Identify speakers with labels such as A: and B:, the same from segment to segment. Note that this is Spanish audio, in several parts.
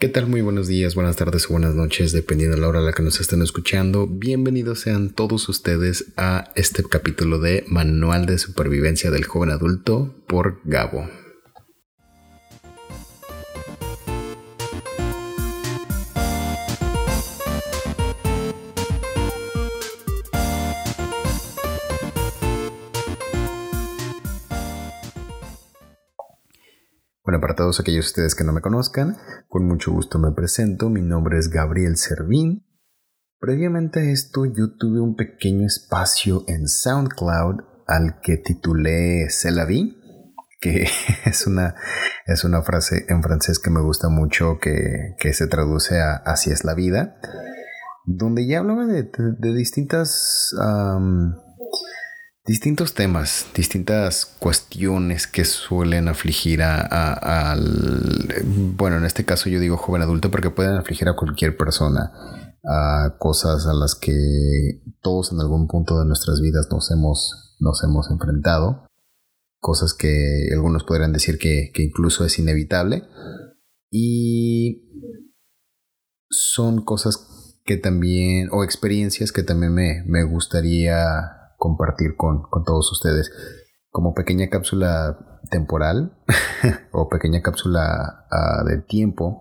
A: ¿Qué tal? Muy buenos días, buenas tardes o buenas noches, dependiendo de la hora a la que nos estén escuchando. Bienvenidos sean todos ustedes a este capítulo de Manual de Supervivencia del Joven Adulto por Gabo. Bueno, para todos aquellos de ustedes que no me conozcan, con mucho gusto me presento. Mi nombre es Gabriel Servín. Previamente a esto, yo tuve un pequeño espacio en SoundCloud al que titulé C'est la vie, que es una, es una frase en francés que me gusta mucho, que, se traduce a Así es la vida, donde ya hablaba de, distintas distintos temas, distintas cuestiones que suelen afligir a, al, bueno, en este caso yo digo joven adulto porque pueden afligir a cualquier persona, a cosas a las que todos en algún punto de nuestras vidas nos hemos, nos hemos enfrentado, cosas que algunos podrían decir que, que incluso es inevitable. Y son cosas que también, o experiencias que también me, me gustaría compartir con, todos ustedes como pequeña cápsula temporal o pequeña cápsula ah, de tiempo.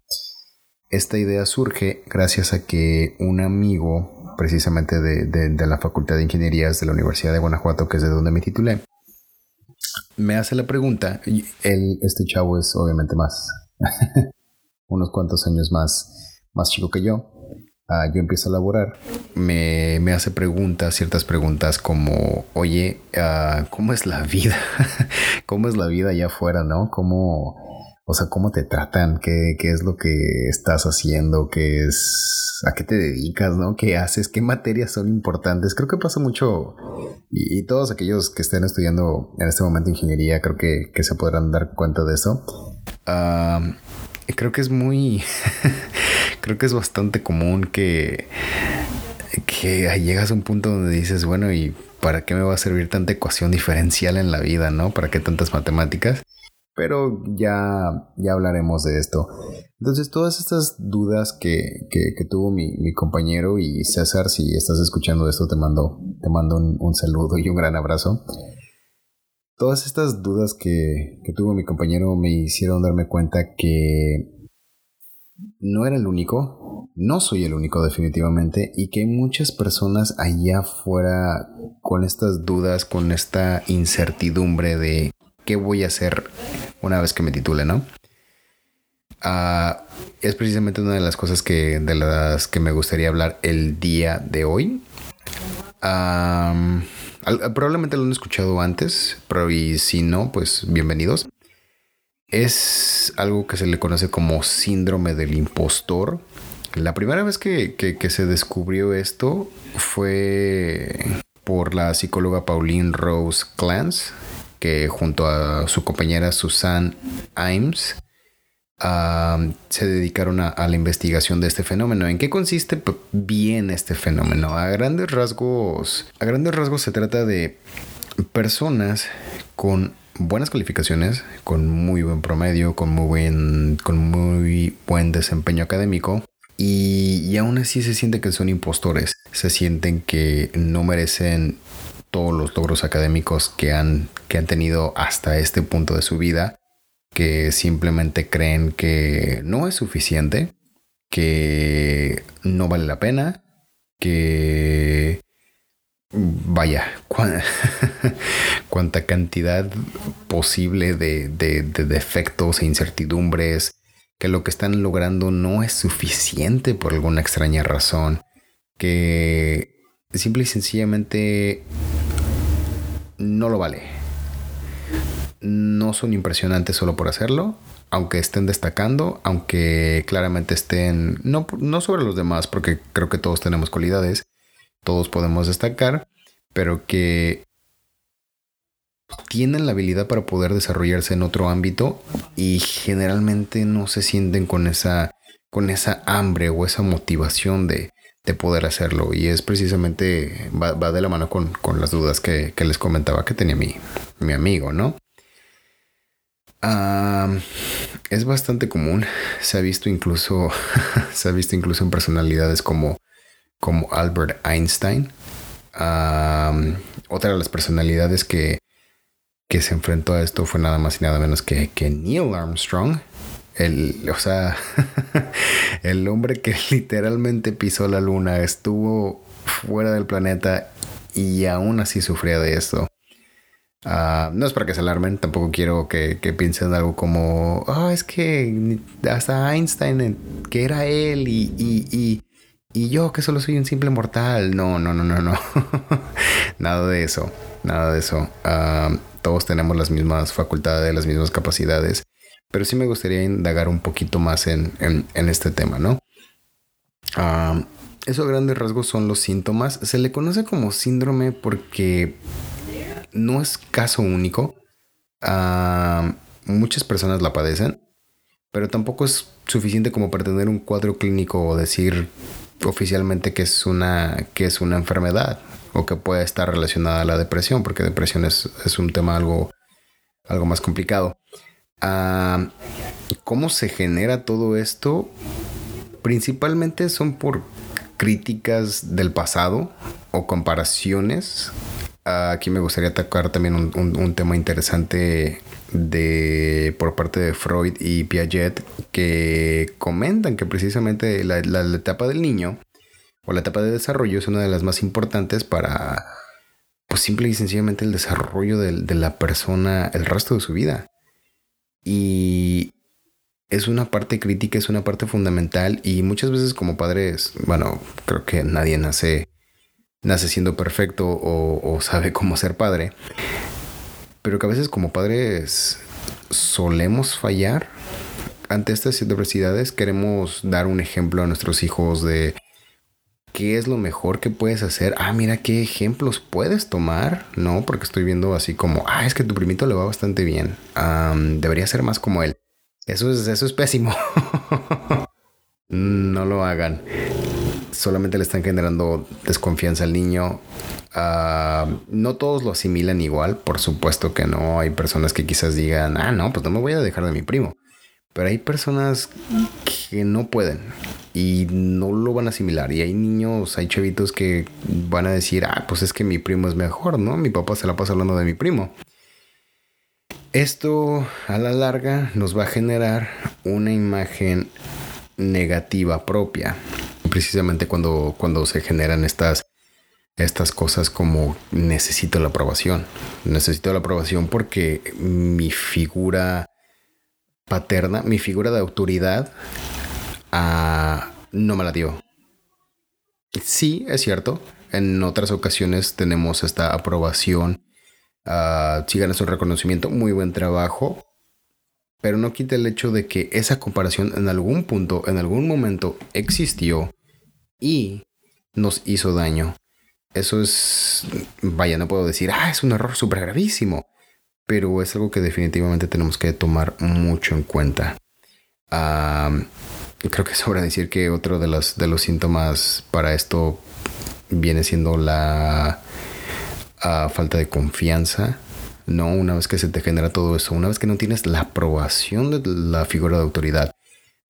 A: Esta idea surge gracias a que un amigo precisamente de, la Facultad de Ingenierías de la Universidad de Guanajuato, que es de donde me titulé, me hace la pregunta, él, este chavo es obviamente más, unos cuantos años más, más chico que yo, Yo empiezo a laborar, me, hace preguntas, ciertas preguntas como, oye, uh, ¿cómo es la vida? ¿Cómo es la vida allá afuera, no? ¿Cómo, o sea, cómo te tratan? ¿Qué, ¿Qué, es lo que estás haciendo? ¿Qué es, a qué te dedicas, no? ¿Qué haces? ¿Qué materias son importantes? Creo que pasa mucho, y, todos aquellos que estén estudiando en este momento ingeniería, creo que, que se podrán dar cuenta de eso. Ah, creo que es muy creo que es bastante común que, que llegas a un punto donde dices, bueno, ¿y para qué me va a servir tanta ecuación diferencial en la vida, no? ¿Para qué tantas matemáticas? Pero ya, ya hablaremos de esto. Entonces, todas estas dudas que, que, tuvo mi, mi, compañero y César, si estás escuchando esto, te mando, te mando un, saludo y un gran abrazo. Todas estas dudas que, que tuvo mi compañero me hicieron darme cuenta que no era el único, no soy el único definitivamente, y que hay muchas personas allá afuera con estas dudas, con esta incertidumbre de qué voy a hacer una vez que me titule, ¿no? Ah, es precisamente una de las cosas que, de las que me gustaría hablar el día de hoy. probablemente lo han escuchado antes, pero y si no, pues bienvenidos es algo que se le conoce como síndrome del impostor. La primera vez que, se descubrió esto fue por la psicóloga Pauline Rose Clance, que junto a su compañera Susan Imes se dedicaron a, la investigación de este fenómeno. ¿En qué consiste bien este fenómeno? A grandes rasgos, a grandes rasgos se trata de personas con buenas calificaciones, con muy buen promedio, con muy buen, con muy buen desempeño académico. Y, y aún así se sienten que son impostores, se sienten que no merecen todos los logros académicos que han, que han tenido hasta este punto de su vida, que simplemente creen que no es suficiente, que no vale la pena, que vaya, cuánta cantidad posible de, defectos e incertidumbres, que lo que están logrando no es suficiente por alguna extraña razón, que simple y sencillamente no lo vale. No son impresionantes solo por hacerlo, aunque estén destacando, aunque claramente estén, no, no sobre los demás, porque creo que todos tenemos cualidades, todos podemos destacar, pero que tienen la habilidad para poder desarrollarse en otro ámbito y generalmente no se sienten con esa, con esa hambre o esa motivación de, poder hacerlo. Y es precisamente, va, de la mano con, las dudas que, les comentaba que tenía mi, mi amigo, ¿no? es bastante común. Se ha visto incluso, se ha visto incluso en personalidades como, como Albert Einstein. otra de las personalidades que, que se enfrentó a esto fue nada más y nada menos que, que Neil Armstrong. El, o sea, el hombre que literalmente pisó la luna, estuvo fuera del planeta y aún así sufría de esto. No es para que se alarmen, tampoco quiero que, piensen algo como, ah, es que hasta Einstein, que era él y, y, yo que solo soy un simple mortal. No, no, no, no, no. nada de eso, nada de eso. Ah, todos tenemos las mismas facultades, las mismas capacidades, pero sí me gustaría indagar un poquito más en, este tema, ¿no? Uh, esos grandes rasgos son los síntomas. Se le conoce como síndrome porque no es caso único. Ah, muchas personas la padecen, pero tampoco es suficiente como para tener un cuadro clínico o decir oficialmente que es una, que es una enfermedad o que puede estar relacionada a la depresión, porque depresión es, un tema algo, algo más complicado. Ah, ¿Cómo se genera todo esto? Principalmente son por críticas del pasado o comparaciones aquí me gustaría atacar también un, tema interesante de por parte de Freud y Piaget que comentan que precisamente la, etapa del niño o la etapa de desarrollo es una de las más importantes para pues simple y sencillamente el desarrollo de, de la persona el resto de su vida y es una parte crítica, es una parte fundamental y muchas veces como padres, bueno, creo que nadie nace nace siendo perfecto o, sabe cómo ser padre. Pero que a veces como padres solemos fallar ante estas adversidades. Queremos dar un ejemplo a nuestros hijos de qué es lo mejor que puedes hacer. Ah, mira qué ejemplos puedes tomar. No, porque estoy viendo así como, ah, es que tu primito le va bastante bien. debería ser más como él. Eso es, eso es pésimo. no lo hagan solamente le están generando desconfianza al niño. Ah, no todos lo asimilan igual, por supuesto que no. Hay personas que quizás digan, ah, no, pues no me voy a dejar de mi primo. Pero hay personas que no pueden y no lo van a asimilar. Y hay niños, hay chavitos que van a decir, ah, pues es que mi primo es mejor, ¿no? Mi papá se la pasa hablando de mi primo. Esto a la larga nos va a generar una imagen negativa propia precisamente cuando, cuando se generan estas, estas cosas como necesito la aprobación. Necesito la aprobación porque mi figura paterna, mi figura de autoridad, ah, no me la dio. Sí, es cierto. En otras ocasiones tenemos esta aprobación. Uh, si ganas un reconocimiento, muy buen trabajo. Pero no quita el hecho de que esa comparación en algún punto, en algún momento existió y nos hizo daño. Eso es, vaya, no puedo decir, ah, es un error súper gravísimo, pero es algo que definitivamente tenemos que tomar mucho en cuenta. creo que sobra decir que otro de los, de los síntomas para esto viene siendo la ah, falta de confianza. No, una vez que se te genera todo eso, una vez que no tienes la aprobación de la figura de autoridad,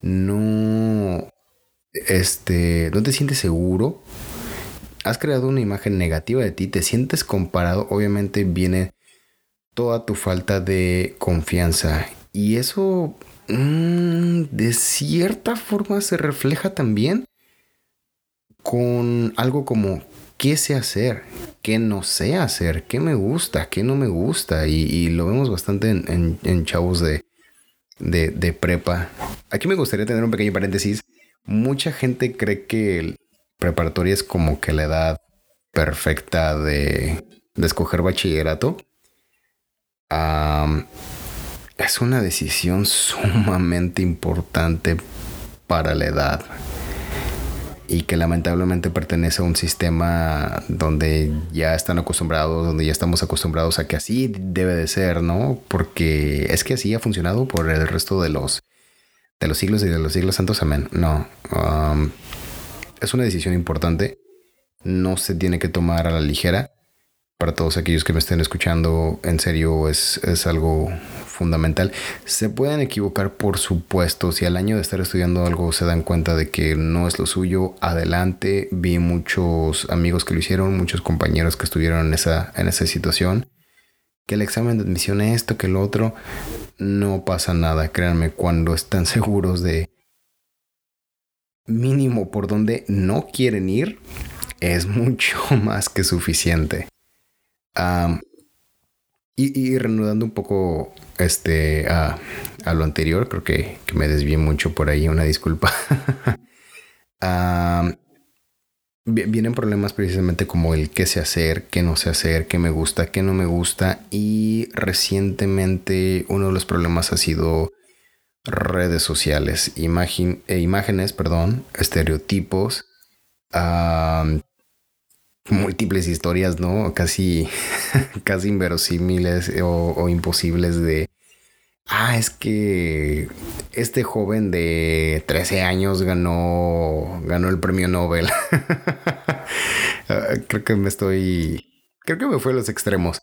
A: no este, no te sientes seguro, has creado una imagen negativa de ti, te sientes comparado, obviamente viene toda tu falta de confianza. Y eso mm, de cierta forma se refleja también con algo como qué sé hacer, qué no sé hacer, qué me gusta, qué no me gusta. Y, lo vemos bastante en, chavos de, de, de, prepa. Aquí me gustaría tener un pequeño paréntesis Mucha gente cree que el preparatoria es como que la edad perfecta de, escoger bachillerato. es una decisión sumamente importante para la edad y que lamentablemente pertenece a un sistema donde ya están acostumbrados, donde ya estamos acostumbrados a que así debe de ser, ¿no? Porque es que así ha funcionado por el resto de los de los siglos y de los siglos santos, amén. No, um, es una decisión importante, no se tiene que tomar a la ligera. Para todos aquellos que me estén escuchando, en serio es, es algo fundamental. Se pueden equivocar, por supuesto. Si al año de estar estudiando algo se dan cuenta de que no es lo suyo, adelante. Vi muchos amigos que lo hicieron, muchos compañeros que estuvieron en esa, en esa situación. Que el examen de admisión es esto, que lo otro. No pasa nada, créanme, cuando están seguros de mínimo por donde no quieren ir, es mucho más que suficiente. y, reanudando un poco este, a, lo anterior, creo que, me desvié mucho por ahí, una disculpa. vienen problemas precisamente como el qué sé hacer, qué no sé hacer, qué me gusta, qué no me gusta. Y recientemente uno de los problemas ha sido redes sociales, e imágenes, perdón, estereotipos, múltiples historias, ¿no? Casi, casi inverosímiles o, imposibles de, ah, es que este joven de 13 años ganó, ganó el premio Nobel. Ah, creo que me estoy, creo que me fue a los extremos,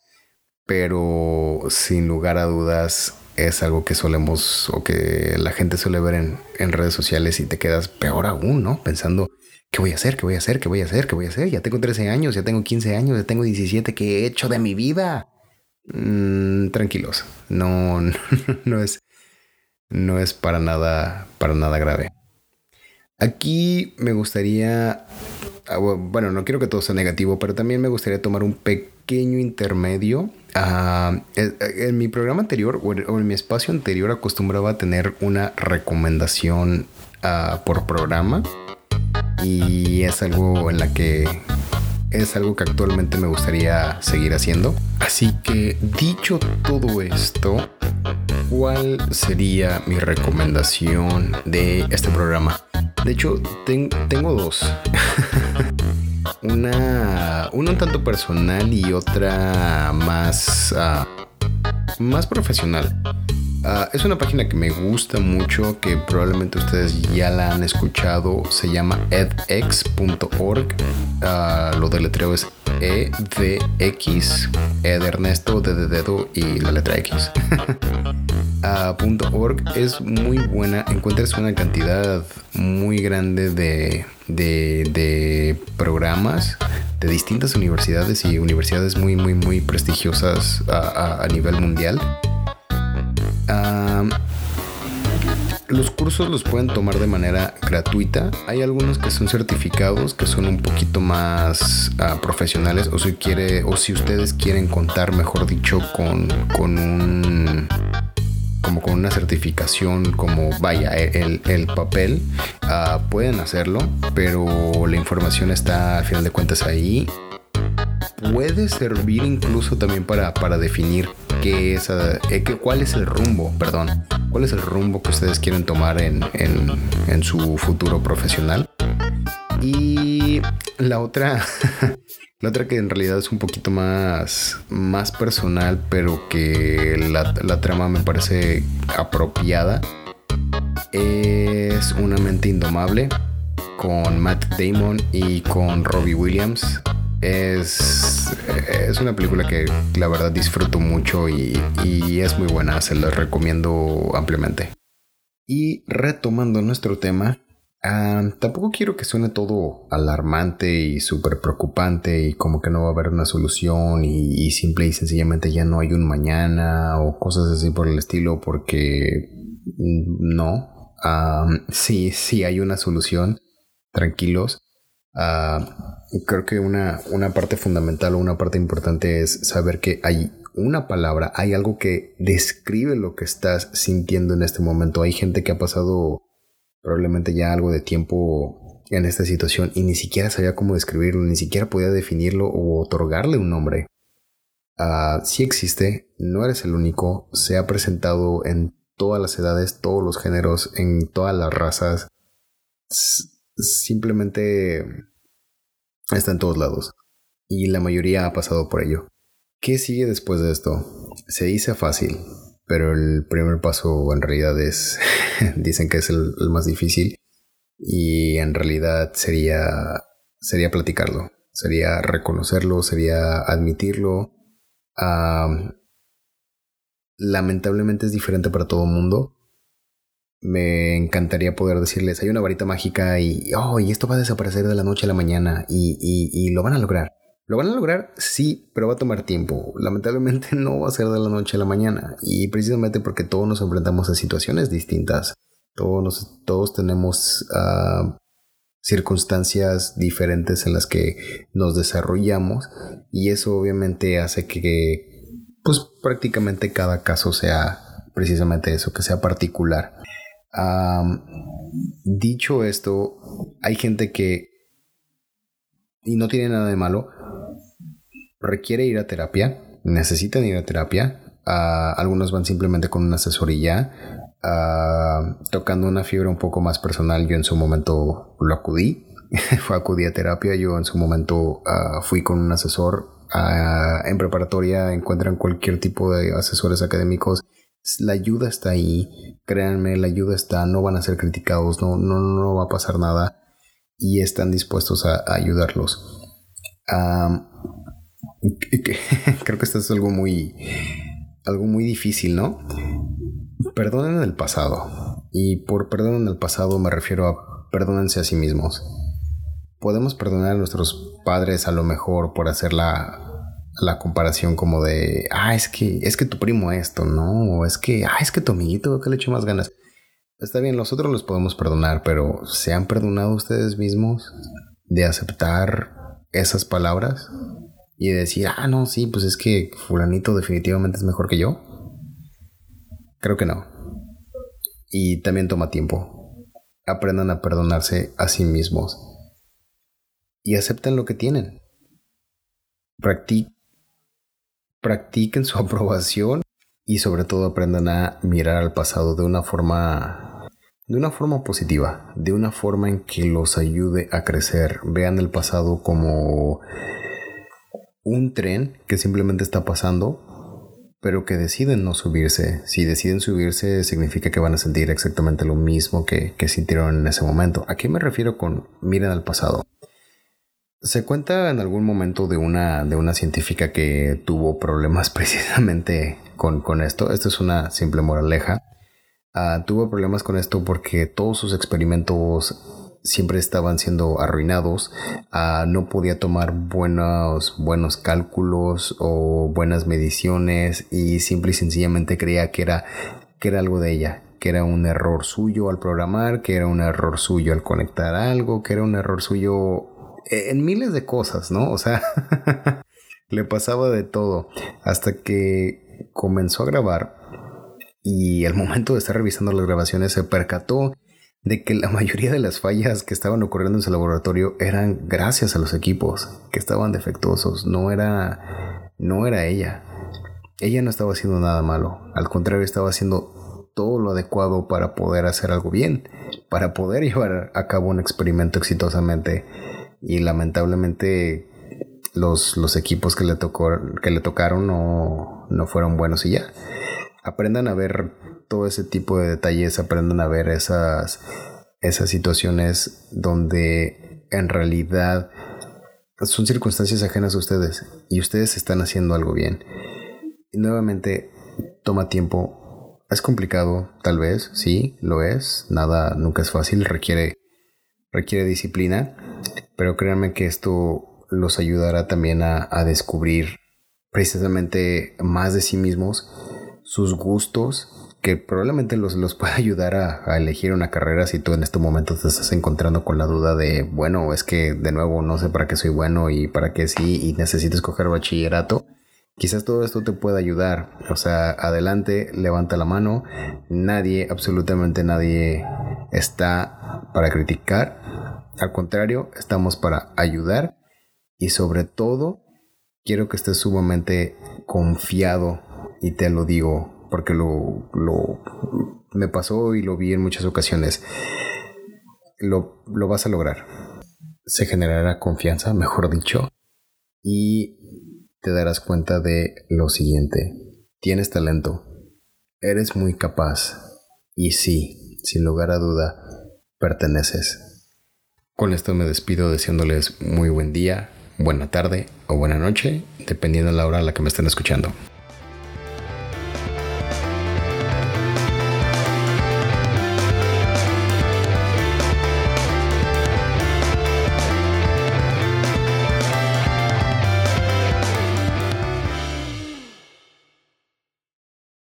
A: pero sin lugar a dudas es algo que solemos o que la gente suele ver en, en redes sociales y te quedas peor aún, ¿no? Pensando, ¿Qué voy a hacer? ¿Qué voy a hacer? ¿Qué voy a hacer? ¿Qué voy a hacer? Ya tengo 13 años, ya tengo 15 años, ya tengo 17. ¿Qué he hecho de mi vida? Mm, tranquilos. No, no, es, no es para nada, para nada grave. Aquí me gustaría, ah, bueno, no quiero que todo sea negativo, pero también me gustaría tomar un pequeño intermedio. Ah, en mi programa anterior o en, mi espacio anterior acostumbraba a tener una recomendación ah, por programa y es algo en la que es algo que actualmente me gustaría seguir haciendo. Así que dicho todo esto, ¿cuál sería mi recomendación de este programa? De hecho, tengo dos. una, una un tanto personal y otra más, ah, más profesional. Ah, es una página que me gusta mucho, que probablemente ustedes ya la han escuchado. Se llama edx.org. Uh, lo deletreo es EDX, E de Ernesto, D de dedo y la letra X. uh, .org es muy buena. Encuentras una cantidad muy grande de, de, programas de distintas universidades y universidades muy, muy, muy prestigiosas a nivel mundial los cursos los pueden tomar de manera gratuita. Hay algunos que son certificados, que son un poquito más ah, profesionales, o si quiere, o si ustedes quieren contar, mejor dicho, con, con un como con una certificación, como vaya, el, el papel, ah, pueden hacerlo, pero la información está al final de cuentas ahí. Puede servir incluso también para, para definir qué es, eh, cuál es el rumbo, perdón, cuál es el rumbo que ustedes quieren tomar en, en, su futuro profesional. Y la otra, la otra que en realidad es un poquito más, más personal, pero que la, la trama me parece apropiada, es Una mente indomable con Matt Damon y con Robbie Williams. Es, es una película que la verdad disfruto mucho y, es muy buena, se la recomiendo ampliamente. Y retomando nuestro tema, ah, tampoco quiero que suene todo alarmante y súper preocupante y como que no va a haber una solución y, simple y sencillamente ya no hay un mañana o cosas así por el estilo porque no, sí, sí hay una solución, tranquilos. Creo que una, una parte fundamental o una parte importante es saber que hay una palabra, hay algo que describe lo que estás sintiendo en este momento. Hay gente que ha pasado probablemente ya algo de tiempo en esta situación y ni siquiera sabía cómo describirlo, ni siquiera podía definirlo o otorgarle un nombre. Uh, sí existe, no eres el único, se ha presentado en todas las edades, todos los géneros, en todas las razas. simplemente Está en todos lados. Y la mayoría ha pasado por ello. ¿Qué sigue después de esto? Se dice fácil, pero el primer paso en realidad es, dicen que es el, más difícil y en realidad sería, sería platicarlo, sería reconocerlo, sería admitirlo, lamentablemente es diferente para todo el mundo. Me encantaría poder decirles, hay una varita mágica y, oh, y esto va a desaparecer de la noche a la mañana y, y lo van a lograr. Lo van a lograr, sí, pero va a tomar tiempo. Lamentablemente no va a ser de la noche a la mañana. Y precisamente porque todos nos enfrentamos a situaciones distintas. Todos, todos tenemos uh, circunstancias diferentes en las que nos desarrollamos y eso obviamente hace que pues prácticamente cada caso sea precisamente eso, que sea particular. dicho esto, hay gente que, y no tiene nada de malo, requiere ir a terapia, necesitan ir a terapia, algunos van simplemente con una asesoría tocando una fibra un poco más personal, yo en su momento lo acudí, fue acudí a terapia, yo en su momento fui con un asesor en preparatoria, encuentran cualquier tipo de asesores académicos, la ayuda está ahí, créanme, la ayuda está, no van a ser criticados, no, no, no va a pasar nada y están dispuestos a, ayudarlos. creo que esto es algo muy, algo muy difícil, ¿no? perdonen el pasado. Y por perdonen el pasado me refiero a perdónense a sí mismos. Podemos perdonar a nuestros padres a lo mejor por hacer la, la comparación como de, ah, es que, es que tu primo esto, ¿no? O es que, ah, es que tu amiguito que le eche más ganas. Está bien, nosotros los podemos perdonar, pero ¿se han perdonado ustedes mismos de aceptar esas palabras? Y de decir, ah, no, sí, pues es que fulanito definitivamente es mejor que yo. Creo que no. Y también toma tiempo. Aprendan a perdonarse a sí mismos. Y acepten lo que tienen. practiquen su aprobación y sobre todo aprendan a mirar al pasado de una forma de una forma positiva, de una forma en que los ayude a crecer. Vean el pasado como un tren que simplemente está pasando pero que deciden no subirse. Si deciden subirse, significa que van a sentir exactamente lo mismo que, sintieron en ese momento. ¿A qué me refiero con miren al pasado? Se cuenta en algún momento de una, de una científica que tuvo problemas precisamente con, con esto. Esto es una simple moraleja. Ah, tuvo problemas con esto porque todos sus experimentos siempre estaban siendo arruinados, ah, no podía tomar buenos, buenos cálculos o buenas mediciones y simple y sencillamente creía que era, que era algo de ella, que era un error suyo al programar, que era un error suyo al conectar algo, que era un error suyo en miles de cosas, ¿no? O sea, le pasaba de todo hasta que comenzó a grabar y al momento de estar revisando las grabaciones se percató de que la mayoría de las fallas que estaban ocurriendo en su laboratorio eran gracias a los equipos que estaban defectuosos, no era no era ella. Ella no estaba haciendo nada malo, al contrario estaba haciendo todo lo adecuado para poder hacer algo bien, para poder llevar a cabo un experimento exitosamente y lamentablemente los, los equipos que le tocó que le tocaron no, no fueron buenos y ya. Aprendan a ver todo ese tipo de detalles, aprendan a ver esas, esas situaciones donde en realidad son circunstancias ajenas a ustedes y ustedes están haciendo algo bien. Y nuevamente, toma tiempo. Es complicado, tal vez, sí, lo es. Nada, nunca es fácil, requiere, requiere disciplina. Pero créanme que esto los ayudará también a, a descubrir precisamente más de sí mismos, sus gustos que probablemente los, los pueda ayudar a, elegir una carrera si tú en este momento te estás encontrando con la duda de, bueno, es que de nuevo no sé para qué soy bueno y para qué sí y necesito escoger bachillerato. Quizás todo esto te pueda ayudar. O sea, adelante, levanta la mano. Nadie, absolutamente nadie está para criticar. Al contrario, estamos para ayudar. Y sobre todo, quiero que estés sumamente confiado. Y te lo digo porque lo, lo me pasó y lo vi en muchas ocasiones. Lo, lo vas a lograr. Se generará confianza, mejor dicho, y te darás cuenta de lo siguiente. Tienes talento, eres muy capaz y sí, sin lugar a duda, perteneces. Con esto me despido deseándoles muy buen día, buena tarde o buena noche, dependiendo de la hora a la que me estén escuchando.